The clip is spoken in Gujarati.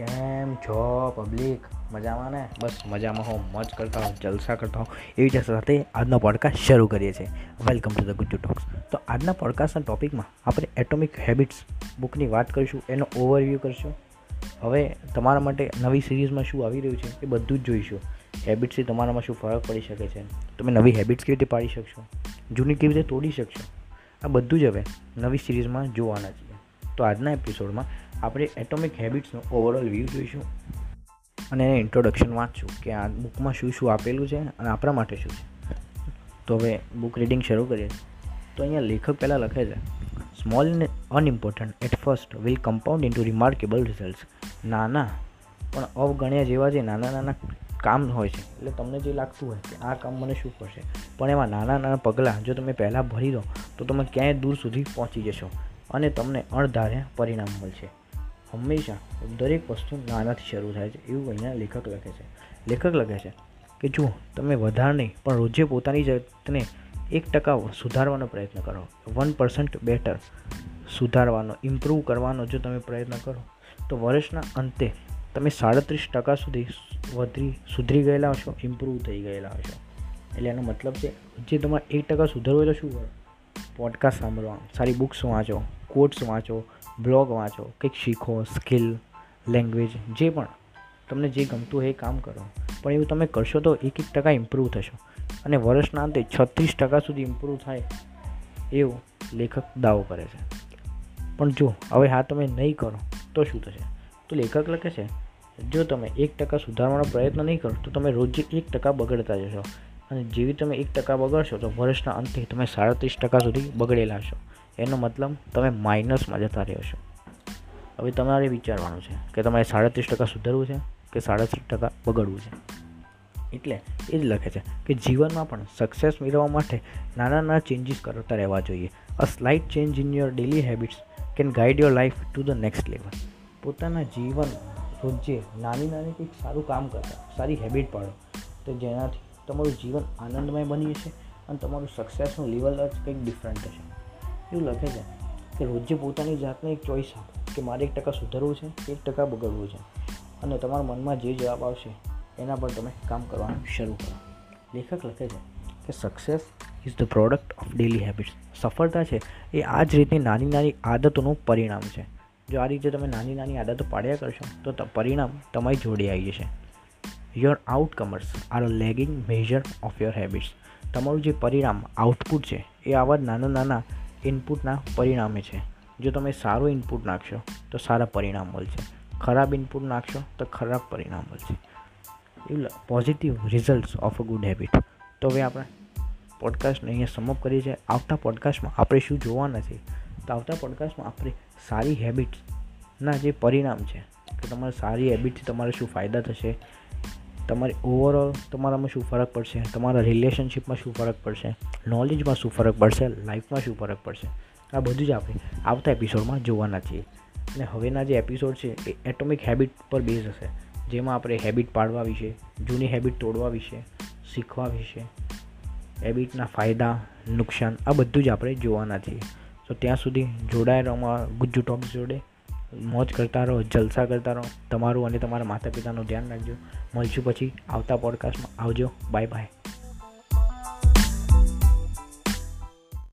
કેમ છો પબ્લિક મજામાં ને? બસ મજામાં હો મોજ કરતા હો જલસા કરતા હો એવી જ સાથે આજનો પોડકાસ્ટ શરૂ કરીએ છીએ. Welcome to the Gujju talks તો આજના પોડકાસ્ટના ટોપિકમાં આપણે એટોમિક હેબિટ્સ બુકની વાત કરીશું, એનો ઓવરવ્યૂ કરશું. હવે તમારા માટે નવી સિરીઝમાં શું આવી રહ્યું છે, એ બધું જ જોઈશું. હેબિટ્સથી તમારામાં શું ફરક પડી શકે છે, તમે નવી હેબિટ્સ કેવી રીતે પાડી શકશો, જૂની કેવી રીતે તોડી શકશો, આ બધું જ હવે નવી સિરીઝમાં જોવાના છીએ. તો આજના એપિસોડમાં આપણે એટોમિક હેબિટ્સનો ઓવરઓલ વ્યૂ જોઈશું અને એને ઇન્ટ્રોડક્શન વાંચશું કે આ બુકમાં શું શું આપેલું છે અને આપણા માટે શું છે. તો હવે બુક રીડિંગ શરૂ કરીએ. તો અહીંયા લેખક પહેલાં લખે છે small and unimportant at first will compound into remarkable results નાના, પણ અવગણ્યા જેવા જે નાના નાના કામ હોય છે. એટલે તમને જે લાગતું હોય કે આ કામ મને શું કરશે પણ એમાં નાના નાના પગલાં જો તમે પહેલાં ભરી દો, તો તમે ક્યાંય દૂર સુધી પહોંચી જશો અને તમને અણધાર્યા પરિણામ મળશે. હંમેશા દરેક વસ્તુ નાનાથી શરૂ થાય છે, એવું અહીંયા લેખક લખે છે. લેખક લખે છે કે જો તમે વધારે નહીં પણ રોજે પોતાની જાતને એક ટકા સુધારવાનો પ્રયત્ન કરો. વન પર્સન્ટ બેટર સુધારવાનો, ઇમ્પ્રૂવ કરવાનો જો તમે પ્રયત્ન કરો, તો વર્ષના અંતે તમે સાડત્રીસ ટકા સુધી વધરી સુધરી ગયેલા હશો, ઇમ્પ્રૂવ થઈ ગયેલા હશો. એટલે એનો મતલબ છે, જે તમારે એક ટકા સુધરવું તો શું કરો? પોડકાસ્ટ સાંભળવા સારી બુક્સ વાંચો કોટ્સ વાંચો બ્લોગ વાંચો કંઈક શીખો, સ્કિલ લેંગ્વેજ જે પણ. તમને જે ગમતું હોય એ કામ કરો. પણ એવું તમે કરશો તો એક એક ટકા ઇમ્પ્રૂવ થશો. અને વર્ષના અંતે છત્રીસ ટકા સુધી ઇમ્પ્રૂવ થાય એવું લેખક દાવો કરે છે. પણ જો, હવે હા તમે નહીં કરો, તો શું થશે? તો લેખક લખે છે, જો તમે એક ટકા સુધારવાનો પ્રયત્ન નહીં કરો, તો તમે રોજ એક ટકા બગડતા જશો. અને જેવી તમે એક ટકા બગડશો, તો વર્ષના અંતે તમે સાડત્રીસ ટકા સુધી બગડેલા હશો. એનો મતલબ તમે માઇનસમાં જતા રહ્યો છો. હવે તમારે વિચારવાનું છે કે તમારે સાડત્રીસ ટકા સુધરવું છે કે સાડત્રીસ ટકા બગડવું છે? એટલે એ જ લખે છે કે જીવનમાં પણ સક્સેસ મેળવવા માટે નાના નાના ચેન્જીસ કરતા રહેવા જોઈએ. A slight change in your daily habits can guide your life to the next level પોતાના જીવન રોજે નાની નાની કંઈક સારું કામ કરતા, સારી હેબિટ પાડો, તો જેનાથી તમારું જીવન આનંદમય બની જશે અને તમારું સક્સેસનું લેવલ જ કંઈક ડિફરન્ટ થશે. એવું લખે છે કે રોજે પોતાની જાતને એક ચોઈસ આપો કે મારે એક ટકા સુધરવું છે, એક ટકા બગડવું છે અને તમારા મનમાં જે જવાબ આવશે એના પર તમે કામ કરવાનું શરૂ કરો. લેખક લખે છે કે success is the product of daily habits સફળતા છે એ આ જ રીતની નાની નાની આદતોનું પરિણામ છે. જો આ રીતે તમે નાની નાની આદતો પાડ્યા કરશો, તો પરિણામ તમારી જોડે આવી જશે. Your outcomes are a lagging measure of your habits તમારું જે પરિણામ આઉટપુટ છે એ આવા નાના નાના ઇનપુટના પરિણામે છે. જો તમે સારું ઇનપુટ નાખશો, તો સારા પરિણામ મળશે. ખરાબ ઇનપુટ નાખશો, તો ખરાબ પરિણામ મળશે. એવું positive results of a good habit તો હવે આપણે પોડકાસ્ટને અહીંયા સમઅપ કરીએ છીએ. આવતા પોડકાસ્ટમાં આપણે શું જોવાના છે? તો આવતા પોડકાસ્ટમાં આપણે સારી હેબિટ્સના જે પરિણામ છે કે તમારે સારી હેબિટથી તમારે શું ફાયદા થશે? તમારી ઓવરઓલ તમારામાં શું ફરક પડશે? તમારા રિલેશનશિપમાં શું ફરક પડશે? નોલેજમાં શું ફરક પડશે? લાઈફમાં શું ફરક પડશે? આ બધું જ આપણે આવતા એપિસોડમાં જોવાના છીએ. અને હવેના જે એપિસોડ છે એ એટોમિક હેબિટ પર બેઝ હશે. જેમાં આપણે હેબિટ પાડવા વિશે, જૂની હેબિટ તોડવા વિશે, શીખવા વિશે હેબિટના ફાયદા, નુકસાન, આ બધું જ આપણે જોવાના છીએ. તો ત્યાં સુધી જોડાયેલા અમારા ગુજ્જુ ટોક્સ જોડે. મોજ કરતા રહો, જલસા કરતા રહો. તમારું અને તમારા માતા પિતાનું ધ્યાન રાખજો. મળશું પછી આવતા પોડકાસ્ટમાં આવજો. Bye bye